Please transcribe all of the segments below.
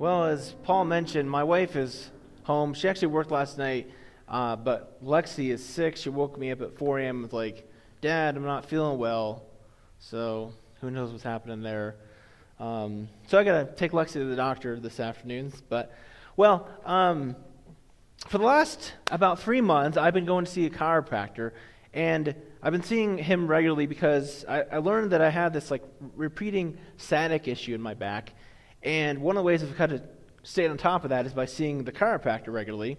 Well, as Paul mentioned, my wife is home. She actually worked last night, uh, but Lexi is sick. She woke me up at 4 a.m. with like, "Dad, I'm not feeling well." So who knows what's happening there? Um, so I got to take Lexi to the doctor this afternoon. But well, um, for the last about three months, I've been going to see a chiropractor, and I've been seeing him regularly because I, I learned that I had this like repeating sciatic issue in my back, and one of the ways I've kind of stayed on top of that is by seeing the chiropractor regularly.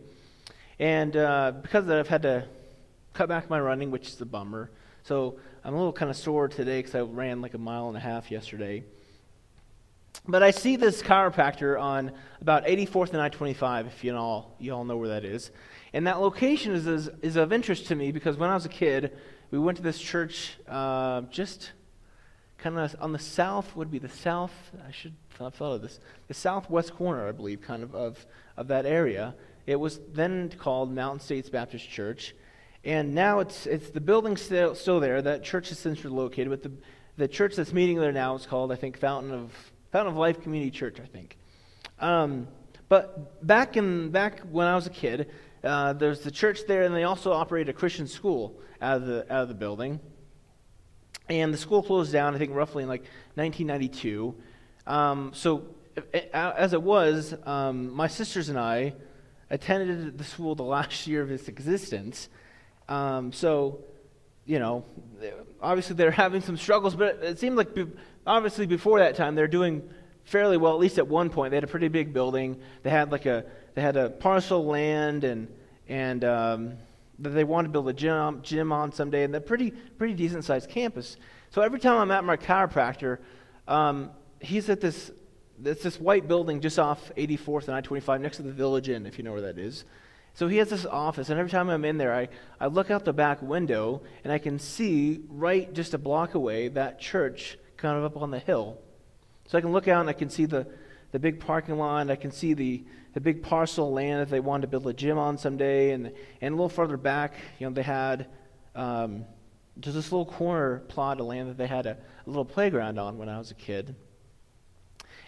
And uh, because of that, I've had to cut back my running, which is a bummer. So I'm a little kind of sore today because I ran like a mile and a half yesterday. But I see this chiropractor on about 84th and I-25, if you all you all know where that is. And that location is, is, is of interest to me because when I was a kid, we went to this church uh, just kind of on the south would be the south. I should thought of this. The southwest corner, I believe, kind of of, of that area. It was then called Mountain States Baptist Church, and now it's it's the building still still there. That church is since relocated, but the the church that's meeting there now is called, I think, Fountain of Fountain of Life Community Church, I think. Um, but back in back when I was a kid, uh, there's the church there, and they also operate a Christian school out of the out of the building. And the school closed down, I think, roughly in like 1992. Um, so, as it was, um, my sisters and I attended the school the last year of its existence. Um, so, you know, obviously they're having some struggles, but it seemed like be- obviously before that time they're doing fairly well. At least at one point, they had a pretty big building. They had like a they had a parcel land and and um, that they want to build a gym, gym on someday, and a pretty pretty decent sized campus. So every time I'm at my chiropractor, um, he's at this it's this white building just off 84th and I-25 next to the Village Inn, if you know where that is. So he has this office, and every time I'm in there, I, I look out the back window and I can see right just a block away that church kind of up on the hill. So I can look out and I can see the, the big parking lot, and I can see the, the big parcel of land that they wanted to build a gym on someday. And, and a little further back, you know, they had um, just this little corner plot of land that they had a, a little playground on when I was a kid.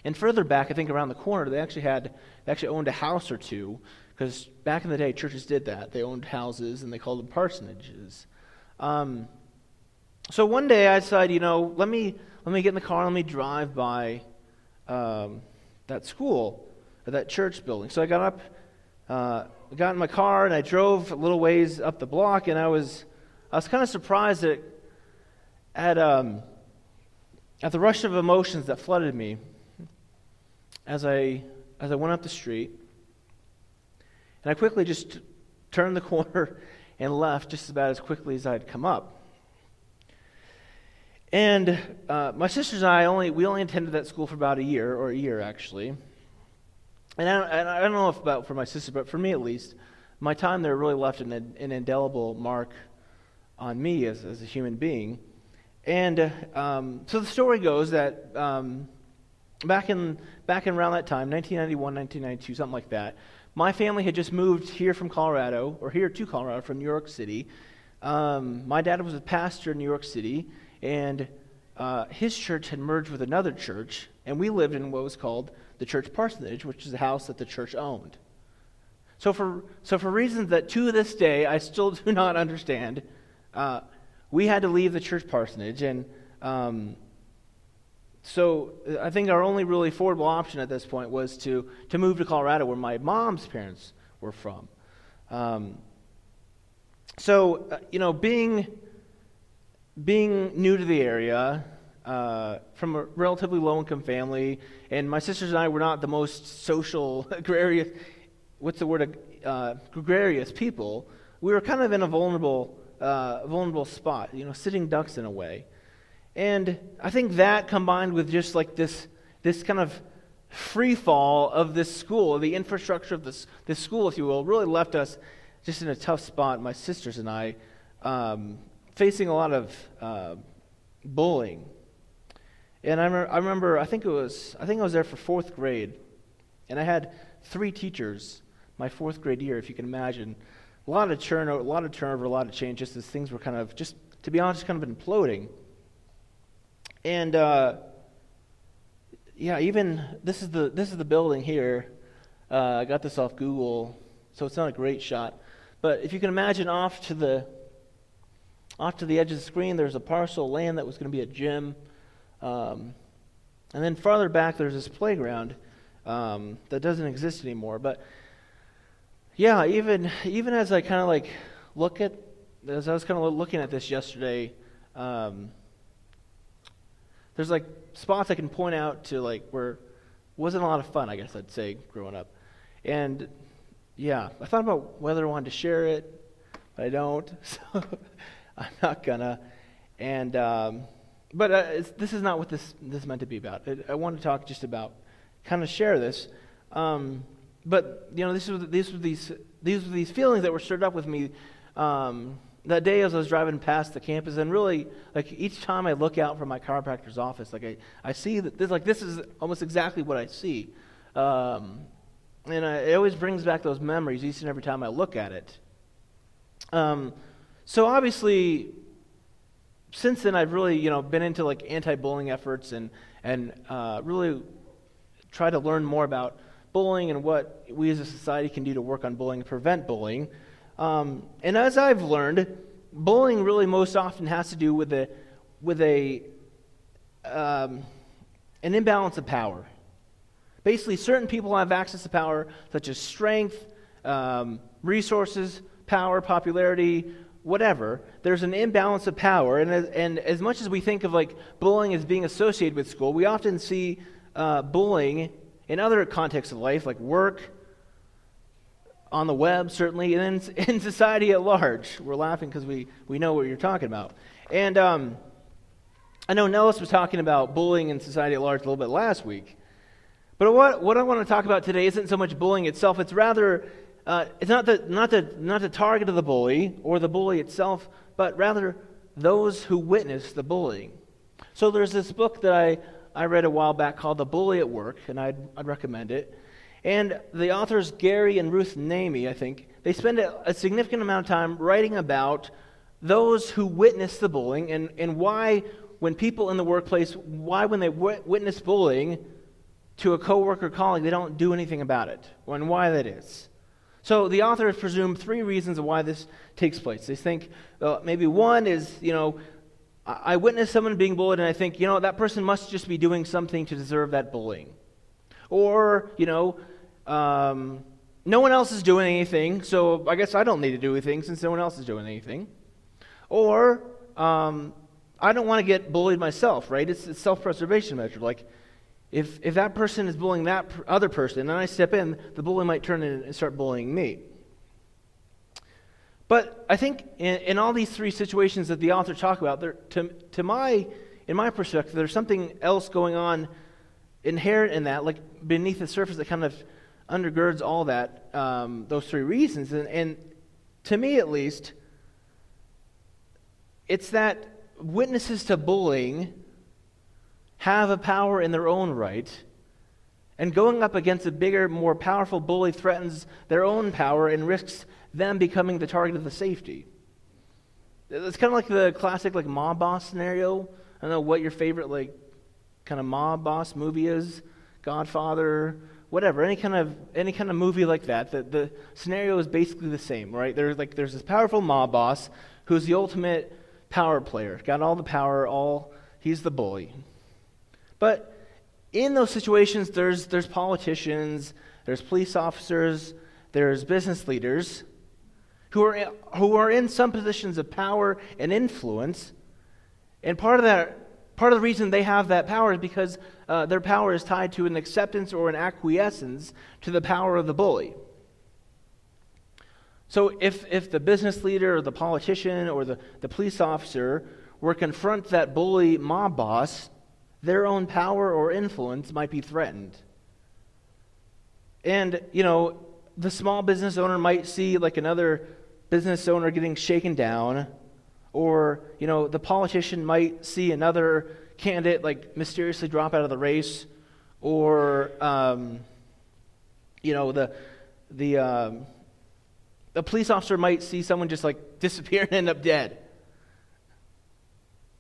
And further back, I think around the corner, they actually had they actually owned a house or two because back in the day, churches did that. They owned houses and they called them parsonages. Um, so one day I decided, you know, let me let me get in the car, let me drive by um, that school, that church building. So I got up, uh, got in my car, and I drove a little ways up the block, and I was I was kind of surprised at at um, at the rush of emotions that flooded me as I as I went up the street. And I quickly just turned the corner and left just about as quickly as I'd come up. And uh, my sisters and I only we only attended that school for about a year, or a year actually. And I, and I don't know if about for my sister, but for me at least, my time there really left an, an indelible mark on me as, as a human being. And um, so the story goes that um, back in back in around that time, 1991, 1992, something like that, my family had just moved here from Colorado, or here to Colorado from New York City. Um, my dad was a pastor in New York City, and uh, his church had merged with another church, and we lived in what was called the church parsonage, which is a house that the church owned. So for, so for reasons that to this day I still do not understand, uh, we had to leave the church parsonage, and um, so I think our only really affordable option at this point was to, to move to Colorado, where my mom's parents were from. Um, so, uh, you know, being, being new to the area, uh, from a relatively low income family, and my sisters and I were not the most social, gregarious, what's the word, uh, gregarious people, we were kind of in a vulnerable, uh, vulnerable spot, you know, sitting ducks in a way. And I think that combined with just like this, this kind of free fall of this school, the infrastructure of this, this school, if you will, really left us just in a tough spot, my sisters and I, um, facing a lot of uh, bullying. And I, I remember, I think it was, I think I was there for fourth grade, and I had three teachers my fourth grade year, if you can imagine. A lot of turnover, a lot of turnover, a lot of change, just as things were kind of, just to be honest, kind of imploding. And uh, yeah, even this is the this is the building here. Uh, I got this off Google, so it's not a great shot. But if you can imagine, off to the off to the edge of the screen, there's a parcel of land that was going to be a gym, um, and then farther back, there's this playground um, that doesn't exist anymore. But yeah, even even as I kind of like look at as I was kind of looking at this yesterday. Um, there's like spots I can point out to like where wasn't a lot of fun, I guess I'd say, growing up. And yeah, I thought about whether I wanted to share it, but I don't, so I'm not gonna. And um, but uh, this is not what this this is meant to be about. I, I want to talk just about kind of share this. Um, but you know, this was these were these these were these feelings that were stirred up with me. Um, that day as I was driving past the campus, and really, like each time I look out from my chiropractor's office, like I, I see that this, like this is almost exactly what I see, um, and I, it always brings back those memories each and every time I look at it. Um, so obviously, since then I've really, you know, been into like anti-bullying efforts and and uh, really try to learn more about bullying and what we as a society can do to work on bullying and prevent bullying. Um, and as I've learned, bullying really most often has to do with a, with a, um, an imbalance of power. Basically, certain people have access to power, such as strength, um, resources, power, popularity, whatever. There's an imbalance of power, and as, and as much as we think of like bullying as being associated with school, we often see uh, bullying in other contexts of life, like work, on the web, certainly, and in, in society at large. We're laughing because we, we know what you're talking about. And um, I know Nellis was talking about bullying in society at large a little bit last week. But what, what I want to talk about today isn't so much bullying itself, it's rather, uh, it's not the, not, the, not the target of the bully or the bully itself, but rather those who witness the bullying. So there's this book that I, I read a while back called The Bully at Work, and I'd, I'd recommend it. And the authors, Gary and Ruth Namie, I think, they spend a, a significant amount of time writing about those who witness the bullying and, and why, when people in the workplace, why, when they w- witness bullying to a coworker colleague, they don't do anything about it, and why that is. So the authors presume three reasons why this takes place. They think uh, maybe one is, you know, I witness someone being bullied, and I think, you know, that person must just be doing something to deserve that bullying. Or, you know, um, no one else is doing anything, so I guess I don't need to do anything since no one else is doing anything. Or um, I don't want to get bullied myself, right? It's a self preservation measure. Like, if, if that person is bullying that other person and I step in, the bully might turn in and start bullying me. But I think in, in all these three situations that the author talk about, there, to, to my, in my perspective, there's something else going on inherent in that, like beneath the surface that kind of undergirds all that, um, those three reasons. And, and to me, at least, it's that witnesses to bullying have a power in their own right. And going up against a bigger, more powerful bully threatens their own power and risks them becoming the target of the safety. It's kind of like the classic like mob boss scenario. I don't know what your favorite like kind of mob boss movie is. Godfather, whatever, any kind of any kind of movie like that, the, the scenario is basically the same, right? There's like there's this powerful mob boss who's the ultimate power player, got all the power, all he's the bully. But in those situations, there's there's politicians, there's police officers, there's business leaders who are who are in some positions of power and influence, and part of that part of the reason they have that power is because uh, their power is tied to an acceptance or an acquiescence to the power of the bully. So if, if the business leader or the politician or the, the police officer were confront that bully mob boss, their own power or influence might be threatened. And, you know, the small business owner might see like another business owner getting shaken down, or, you know, the politician might see another candidate like mysteriously drop out of the race, or um, you know the the um, the police officer might see someone just like disappear and end up dead.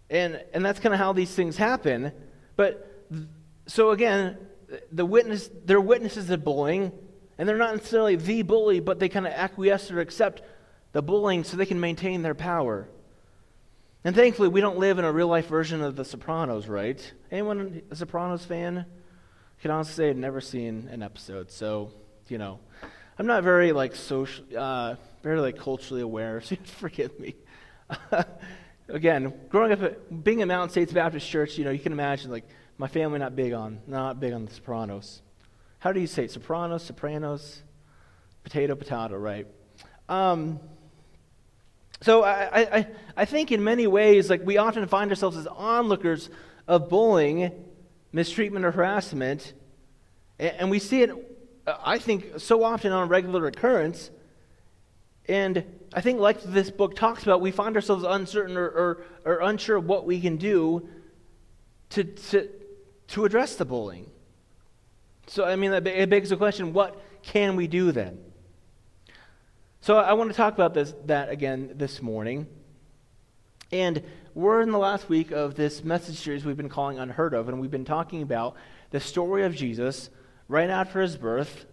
And and that's kind of how these things happen. But so again, the witness, they're witnesses of bullying, and they're not necessarily the bully, but they kind of acquiesce or accept the bullying so they can maintain their power. And thankfully, we don't live in a real life version of The Sopranos, right? Anyone a Sopranos fan? Can honestly say I've never seen an episode, so you know, I'm not very like social, uh, very like culturally aware. So forgive me. Again, growing up, being at Mountain States Baptist Church, you know, you can imagine like my family not big on, not big on The Sopranos. How do you say it? Sopranos, Sopranos, potato, potato, right? Um, so I, I, I think in many ways, like we often find ourselves as onlookers of bullying, mistreatment, or harassment, and we see it, I think, so often on a regular occurrence. And I think, like this book talks about, we find ourselves uncertain or, or, or unsure what we can do to, to, to address the bullying. So, I mean, it begs the question what can we do then? So I want to talk about this, that again this morning. And we're in the last week of this message series we've been calling Unheard of, and we've been talking about the story of Jesus right after his birth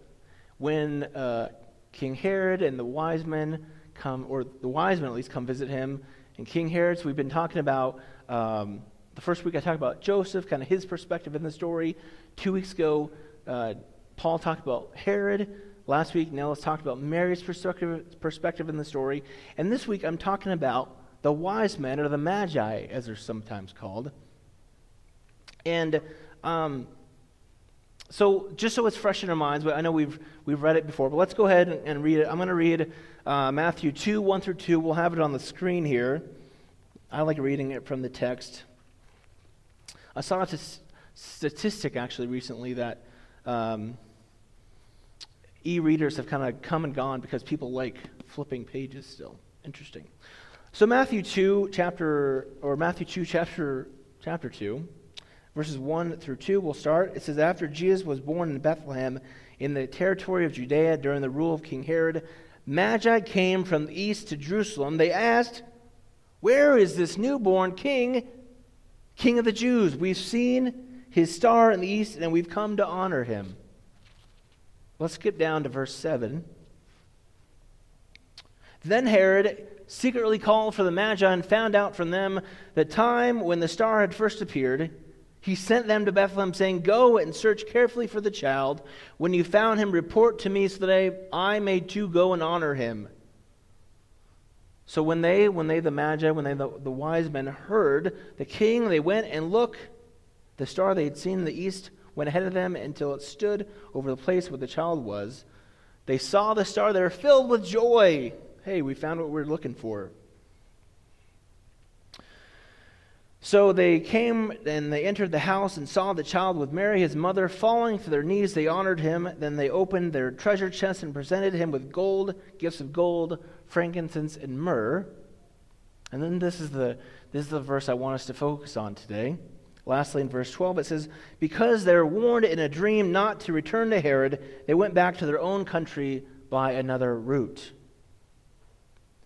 when uh, King Herod and the wise men come, or the wise men at least come visit him. And King Herod, we've been talking about, um, the first week I talked about Joseph, kind of his perspective in the story. Two weeks ago, uh, Paul talked about Herod. Last week, Nellis talked about Mary's perspective, perspective in the story. And this week, I'm talking about the wise men, or the magi, as they're sometimes called. And um, so, just so it's fresh in our minds, but I know we've, we've read it before, but let's go ahead and, and read it. I'm going to read uh, Matthew 2, 1 through 2. We'll have it on the screen here. I like reading it from the text. I saw a t- statistic actually recently that. Um, e-readers have kind of come and gone because people like flipping pages still. Interesting. So Matthew 2 chapter or Matthew 2 chapter chapter 2 verses 1 through 2 we'll start. It says after Jesus was born in Bethlehem in the territory of Judea during the rule of King Herod, Magi came from the east to Jerusalem. They asked, "Where is this newborn king, king of the Jews? We've seen his star in the east and we've come to honor him." Let's skip down to verse 7. Then Herod secretly called for the Magi and found out from them the time when the star had first appeared. He sent them to Bethlehem, saying, Go and search carefully for the child. When you found him, report to me so that I, may too go and honor him. So when they, when they, the Magi, when they, the, the wise men heard the king, they went and look. The star they had seen in the east went ahead of them until it stood over the place where the child was. They saw the star. They were filled with joy. Hey, we found what we were looking for. So they came and they entered the house and saw the child with Mary, his mother. Falling to their knees, they honored him. Then they opened their treasure chests and presented him with gold, gifts of gold, frankincense, and myrrh. And then this is the, this is the verse I want us to focus on today. Lastly, in verse 12, it says, Because they were warned in a dream not to return to Herod, they went back to their own country by another route.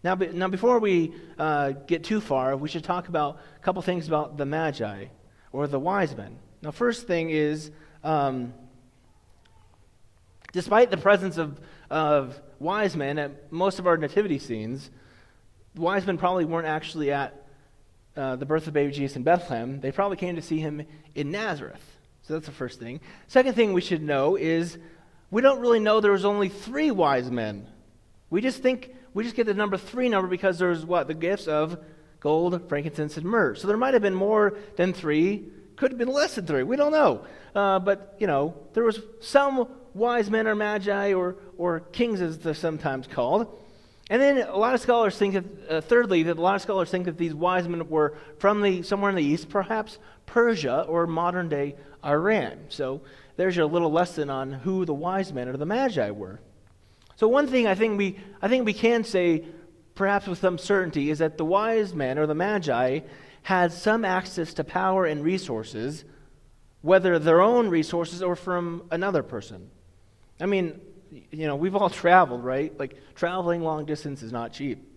Now, now before we uh, get too far, we should talk about a couple things about the Magi, or the wise men. Now, first thing is, um, despite the presence of, of wise men at most of our nativity scenes, wise men probably weren't actually at uh, the birth of baby Jesus in Bethlehem, they probably came to see him in Nazareth. So that's the first thing. Second thing we should know is we don't really know there was only three wise men. We just think we just get the number three number because there's what the gifts of gold, frankincense, and myrrh. So there might have been more than three. Could have been less than three. We don't know. Uh, but you know, there was some wise men or magi or or kings, as they're sometimes called. And then a lot of scholars think that, uh, thirdly, that a lot of scholars think that these wise men were from the somewhere in the east, perhaps Persia or modern day Iran. So there's your little lesson on who the wise men or the magi were. So one thing I think we I think we can say, perhaps with some certainty, is that the wise men or the magi had some access to power and resources, whether their own resources or from another person. I mean, you know, we've all traveled, right? Like, traveling long distance is not cheap.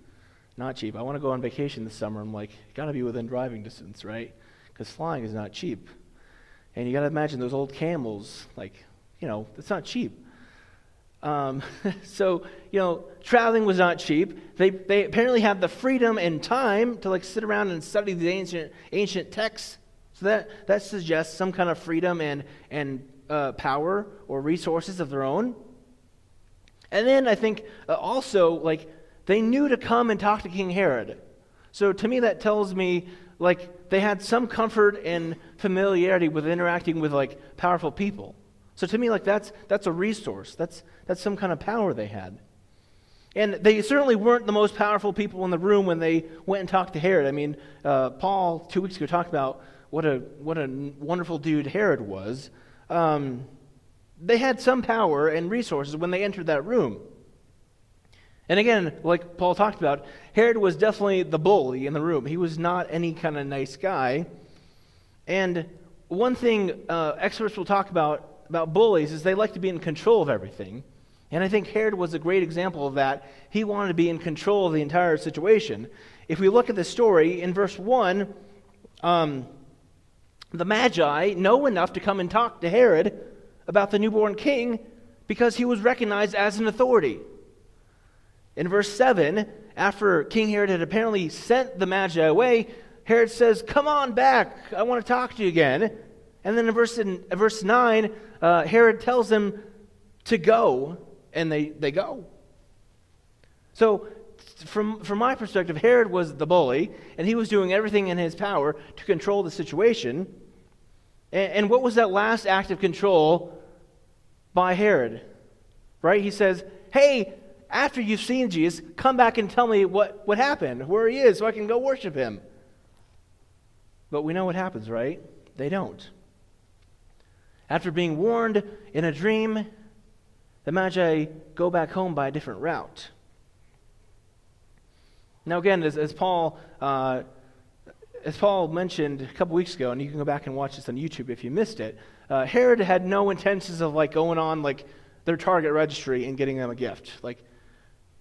Not cheap. I want to go on vacation this summer. I'm like, got to be within driving distance, right? Because flying is not cheap. And you got to imagine those old camels, like, you know, it's not cheap. Um, so, you know, traveling was not cheap. They, they apparently had the freedom and time to like sit around and study the ancient, ancient texts. So that, that suggests some kind of freedom and, and uh, power or resources of their own. And then I think uh, also, like, they knew to come and talk to King Herod. So to me, that tells me, like, they had some comfort and familiarity with interacting with, like, powerful people. So to me, like, that's, that's a resource. That's, that's some kind of power they had. And they certainly weren't the most powerful people in the room when they went and talked to Herod. I mean, uh, Paul, two weeks ago, talked about what a, what a wonderful dude Herod was. Um, they had some power and resources when they entered that room. And again, like Paul talked about, Herod was definitely the bully in the room. He was not any kind of nice guy. And one thing uh, experts will talk about about bullies is they like to be in control of everything. And I think Herod was a great example of that. He wanted to be in control of the entire situation. If we look at the story, in verse 1, um, the Magi know enough to come and talk to Herod about the newborn king because he was recognized as an authority. In verse 7, after King Herod had apparently sent the Magi away, Herod says, Come on back. I want to talk to you again. And then in verse, in verse 9, uh, Herod tells them to go, and they, they go. So, from, from my perspective, Herod was the bully, and he was doing everything in his power to control the situation. And, and what was that last act of control by Herod? Right? He says, Hey, after you've seen Jesus, come back and tell me what, what happened, where he is, so I can go worship him. But we know what happens, right? They don't. After being warned in a dream, the Magi go back home by a different route. Now, again, as, as Paul uh, as Paul mentioned a couple weeks ago, and you can go back and watch this on YouTube if you missed it, uh, Herod had no intentions of like going on like their target registry and getting them a gift. Like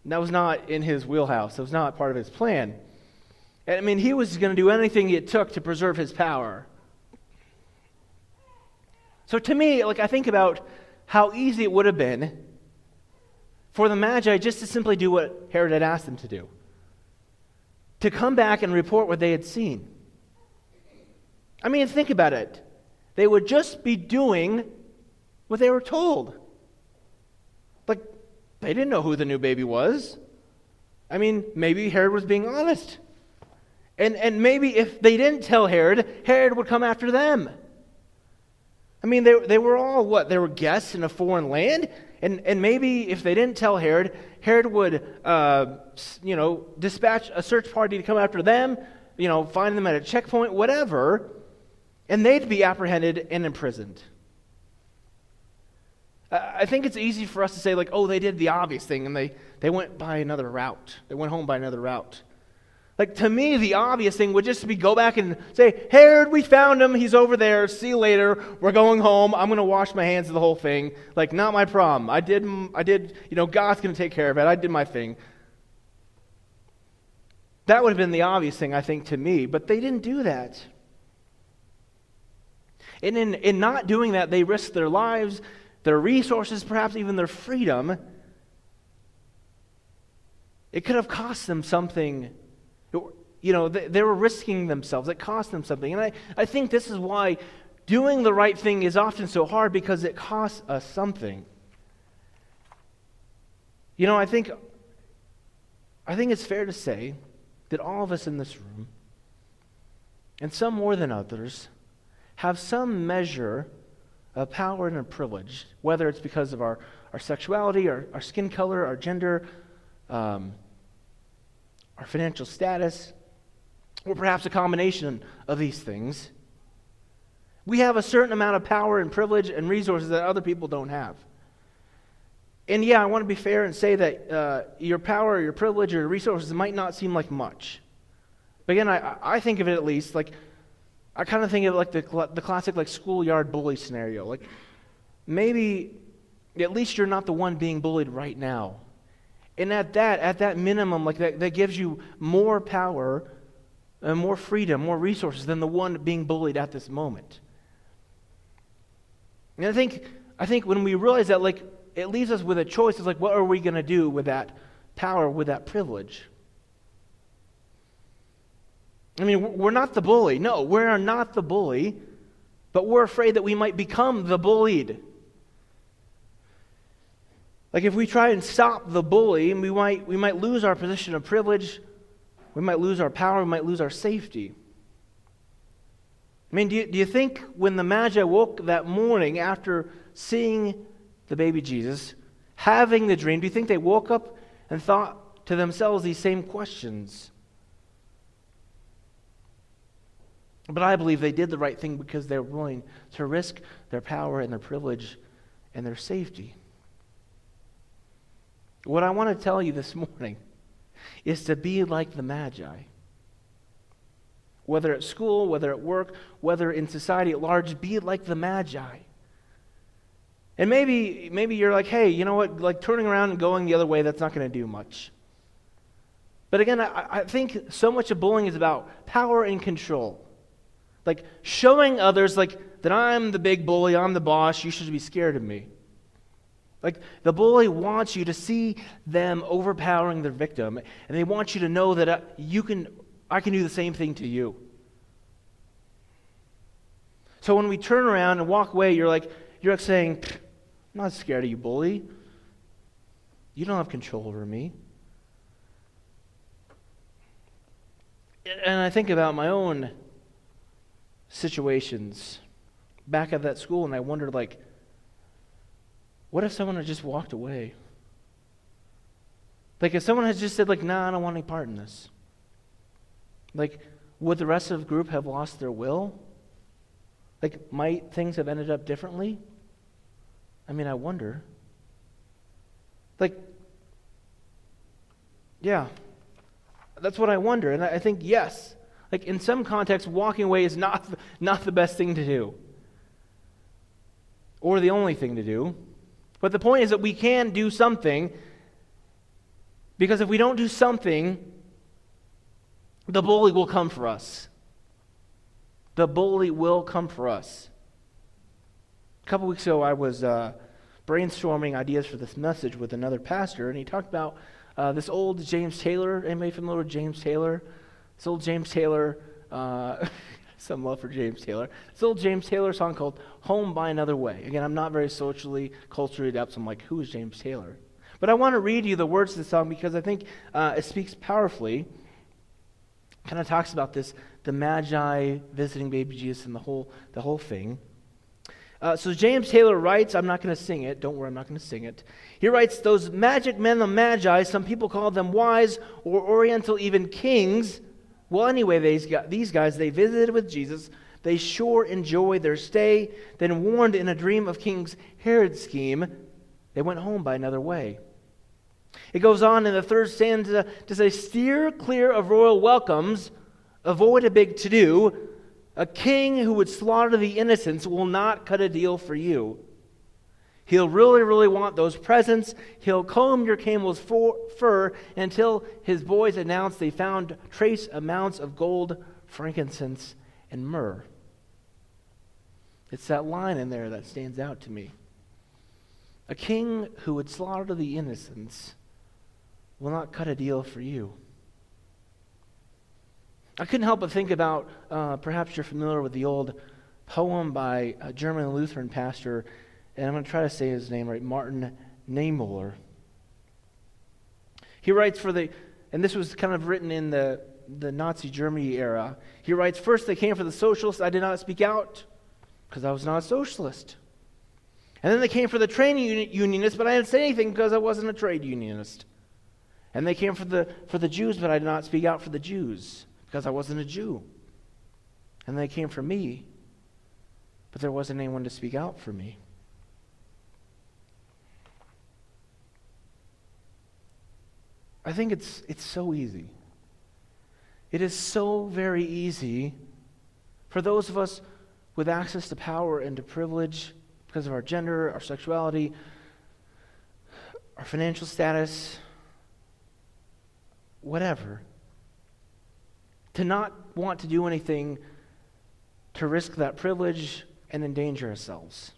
that was not in his wheelhouse. That was not part of his plan. And, I mean, he was going to do anything it took to preserve his power. So to me, like I think about how easy it would have been for the Magi just to simply do what Herod had asked them to do to come back and report what they had seen. I mean, think about it. They would just be doing what they were told. Like, they didn't know who the new baby was. I mean, maybe Herod was being honest. And, and maybe if they didn't tell Herod, Herod would come after them. I mean, they, they were all what? They were guests in a foreign land? And, and maybe if they didn't tell Herod, Herod would, uh, you know, dispatch a search party to come after them, you know, find them at a checkpoint, whatever, and they'd be apprehended and imprisoned. I think it's easy for us to say, like, oh, they did the obvious thing and they, they went by another route. They went home by another route. Like, to me, the obvious thing would just be go back and say, Herod, we found him. He's over there. See you later. We're going home. I'm going to wash my hands of the whole thing. Like, not my problem. I did, I did, you know, God's going to take care of it. I did my thing. That would have been the obvious thing, I think, to me. But they didn't do that. And in, in not doing that, they risked their lives, their resources, perhaps even their freedom. It could have cost them something you know, they, they, were risking themselves. It cost them something. And I, I think this is why doing the right thing is often so hard because it costs us something. You know, I think, I think it's fair to say that all of us in this room, and some more than others, have some measure of power and privilege, whether it's because of our, our sexuality, our, our skin color, our gender, um, our financial status, or perhaps a combination of these things. We have a certain amount of power and privilege and resources that other people don't have. And yeah, I want to be fair and say that uh, your power, your privilege, or your resources might not seem like much. But again, I, I think of it at least like I kind of think of it like the, the classic like schoolyard bully scenario. Like maybe at least you're not the one being bullied right now. And at that, at that minimum, like that, that gives you more power and more freedom, more resources than the one being bullied at this moment. And I think, I think when we realize that, like, it leaves us with a choice. It's like, what are we going to do with that power, with that privilege? I mean, we're not the bully. No, we're not the bully, but we're afraid that we might become the bullied. Like if we try and stop the bully, we might, we might lose our position of privilege, we might lose our power, we might lose our safety. I mean, do you, do you think when the Magi woke that morning after seeing the baby Jesus, having the dream, do you think they woke up and thought to themselves these same questions? But I believe they did the right thing because they were willing to risk their power and their privilege and their safety. What I want to tell you this morning is to be like the Magi. Whether at school, whether at work, whether in society at large, be like the Magi. And maybe, maybe you're like, hey, you know what? Like turning around and going the other way, that's not going to do much. But again, I, I think so much of bullying is about power and control. Like showing others like that I'm the big bully, I'm the boss, you should be scared of me. Like the bully wants you to see them overpowering their victim, and they want you to know that uh, you can, I can do the same thing to you. So when we turn around and walk away, you're like, you're like saying, I'm not scared of you, bully. You don't have control over me. And I think about my own situations back at that school, and I wondered, like, what if someone had just walked away? Like, if someone had just said, like, nah, I don't want any part in this. Like, would the rest of the group have lost their will? Like, might things have ended up differently? I mean, I wonder. Like, yeah, that's what I wonder. And I think, yes, like in some contexts, walking away is not, not the best thing to do or the only thing to do. But the point is that we can do something because if we don't do something, the bully will come for us. The bully will come for us. A couple weeks ago, I was uh, brainstorming ideas for this message with another pastor, and he talked about uh, this old James Taylor. Anybody familiar with James Taylor? This old James Taylor. Uh, some love for James Taylor. This old James Taylor song called Home by Another Way. Again, I'm not very socially, culturally adept, so I'm like, who is James Taylor? But I want to read you the words of the song because I think uh, it speaks powerfully. Kind of talks about this, the Magi visiting baby Jesus and the whole, the whole thing. Uh, so James Taylor writes, I'm not going to sing it. Don't worry, I'm not going to sing it. He writes, Those magic men, the Magi, some people call them wise or oriental, even kings, well, anyway, these guys, they visited with Jesus. They sure enjoyed their stay. Then, warned in a dream of King Herod's scheme, they went home by another way. It goes on in the third stanza to say, Steer clear of royal welcomes, avoid a big to do. A king who would slaughter the innocents will not cut a deal for you. He'll really, really want those presents. He'll comb your camel's fur until his boys announce they found trace amounts of gold, frankincense, and myrrh. It's that line in there that stands out to me. A king who would slaughter the innocents will not cut a deal for you. I couldn't help but think about uh, perhaps you're familiar with the old poem by a German Lutheran pastor and I'm going to try to say his name right, Martin Niemöller. He writes for the, and this was kind of written in the, the Nazi Germany era. He writes, First they came for the socialists. I did not speak out because I was not a socialist. And then they came for the trade unionists, but I didn't say anything because I wasn't a trade unionist. And they came for the, for the Jews, but I did not speak out for the Jews because I wasn't a Jew. And they came for me, but there wasn't anyone to speak out for me. I think it's, it's so easy. It is so very easy for those of us with access to power and to privilege because of our gender, our sexuality, our financial status, whatever, to not want to do anything to risk that privilege and endanger ourselves.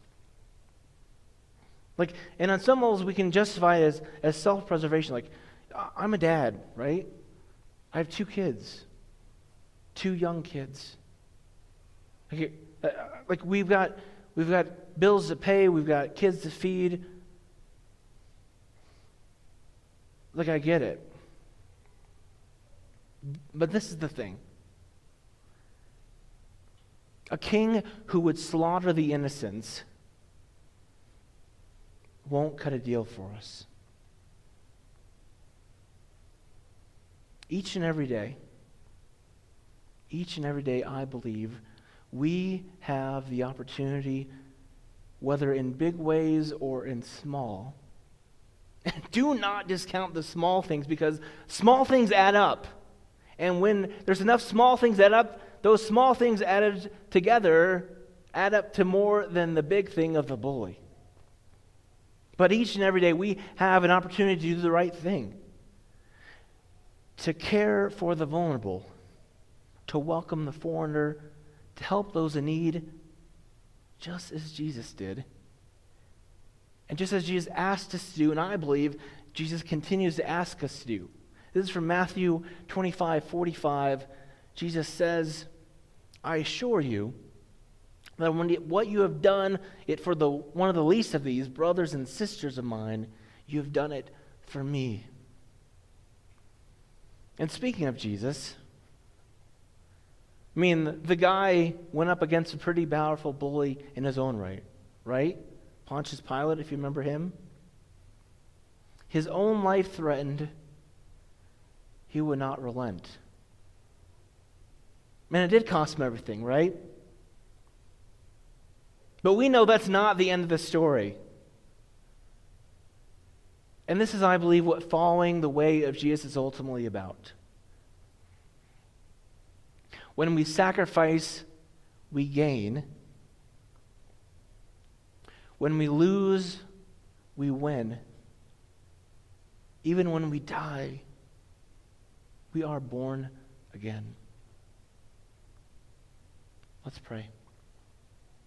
Like, and on some levels, we can justify it as, as self preservation. Like, I'm a dad, right? I have two kids, two young kids. Like, uh, like we've got we've got bills to pay, we've got kids to feed. Like I get it. But this is the thing. A king who would slaughter the innocents won't cut a deal for us. Each and every day, each and every day, I believe, we have the opportunity, whether in big ways or in small. And do not discount the small things because small things add up. And when there's enough small things add up, those small things added together add up to more than the big thing of the bully. But each and every day we have an opportunity to do the right thing, to care for the vulnerable, to welcome the foreigner, to help those in need, just as Jesus did. And just as Jesus asked us to do, and I believe Jesus continues to ask us to do. This is from Matthew 25 45. Jesus says, I assure you, that when you, what you have done it for the one of the least of these brothers and sisters of mine, you have done it for me. And speaking of Jesus, I mean, the guy went up against a pretty powerful bully in his own right, right? Pontius Pilate, if you remember him. His own life threatened, he would not relent. Man, it did cost him everything, right? But we know that's not the end of the story. And this is, I believe, what following the way of Jesus is ultimately about. When we sacrifice, we gain. When we lose, we win. Even when we die, we are born again. Let's pray.